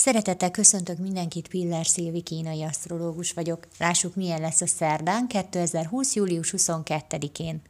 Szeretettel köszöntök mindenkit, Piller Szilvi kínai asztrológus vagyok. Lássuk, milyen lesz a szerdán 2020. július 22-én.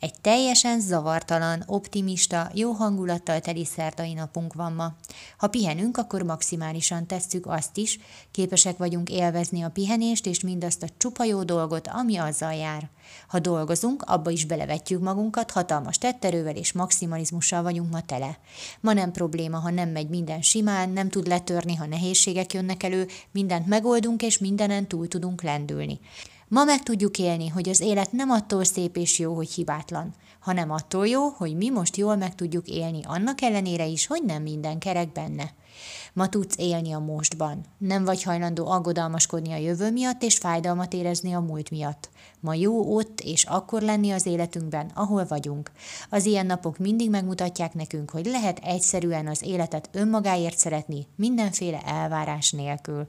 Egy teljesen zavartalan, optimista, jó hangulattal teli szerdai napunk van ma. Ha pihenünk, akkor maximálisan tesszük azt is, képesek vagyunk élvezni a pihenést és mindazt a csupa jó dolgot, ami azzal jár. Ha dolgozunk, abba is belevetjük magunkat, hatalmas tetterővel és maximalizmussal vagyunk ma tele. Ma nem probléma, ha nem megy minden simán, nem tud letörni, ha nehézségek jönnek elő, mindent megoldunk és mindenen túl tudunk lendülni. Ma meg tudjuk élni, hogy az élet nem attól szép és jó, hogy hibátlan, hanem attól jó, hogy mi most jól meg tudjuk élni, annak ellenére is, hogy nem minden kerek benne. Ma tudsz élni a mostban. Nem vagy hajlandó aggodalmaskodni a jövő miatt és fájdalmat érezni a múlt miatt. Ma jó ott és akkor lenni az életünkben, ahol vagyunk. Az ilyen napok mindig megmutatják nekünk, hogy lehet egyszerűen az életet önmagáért szeretni, mindenféle elvárás nélkül.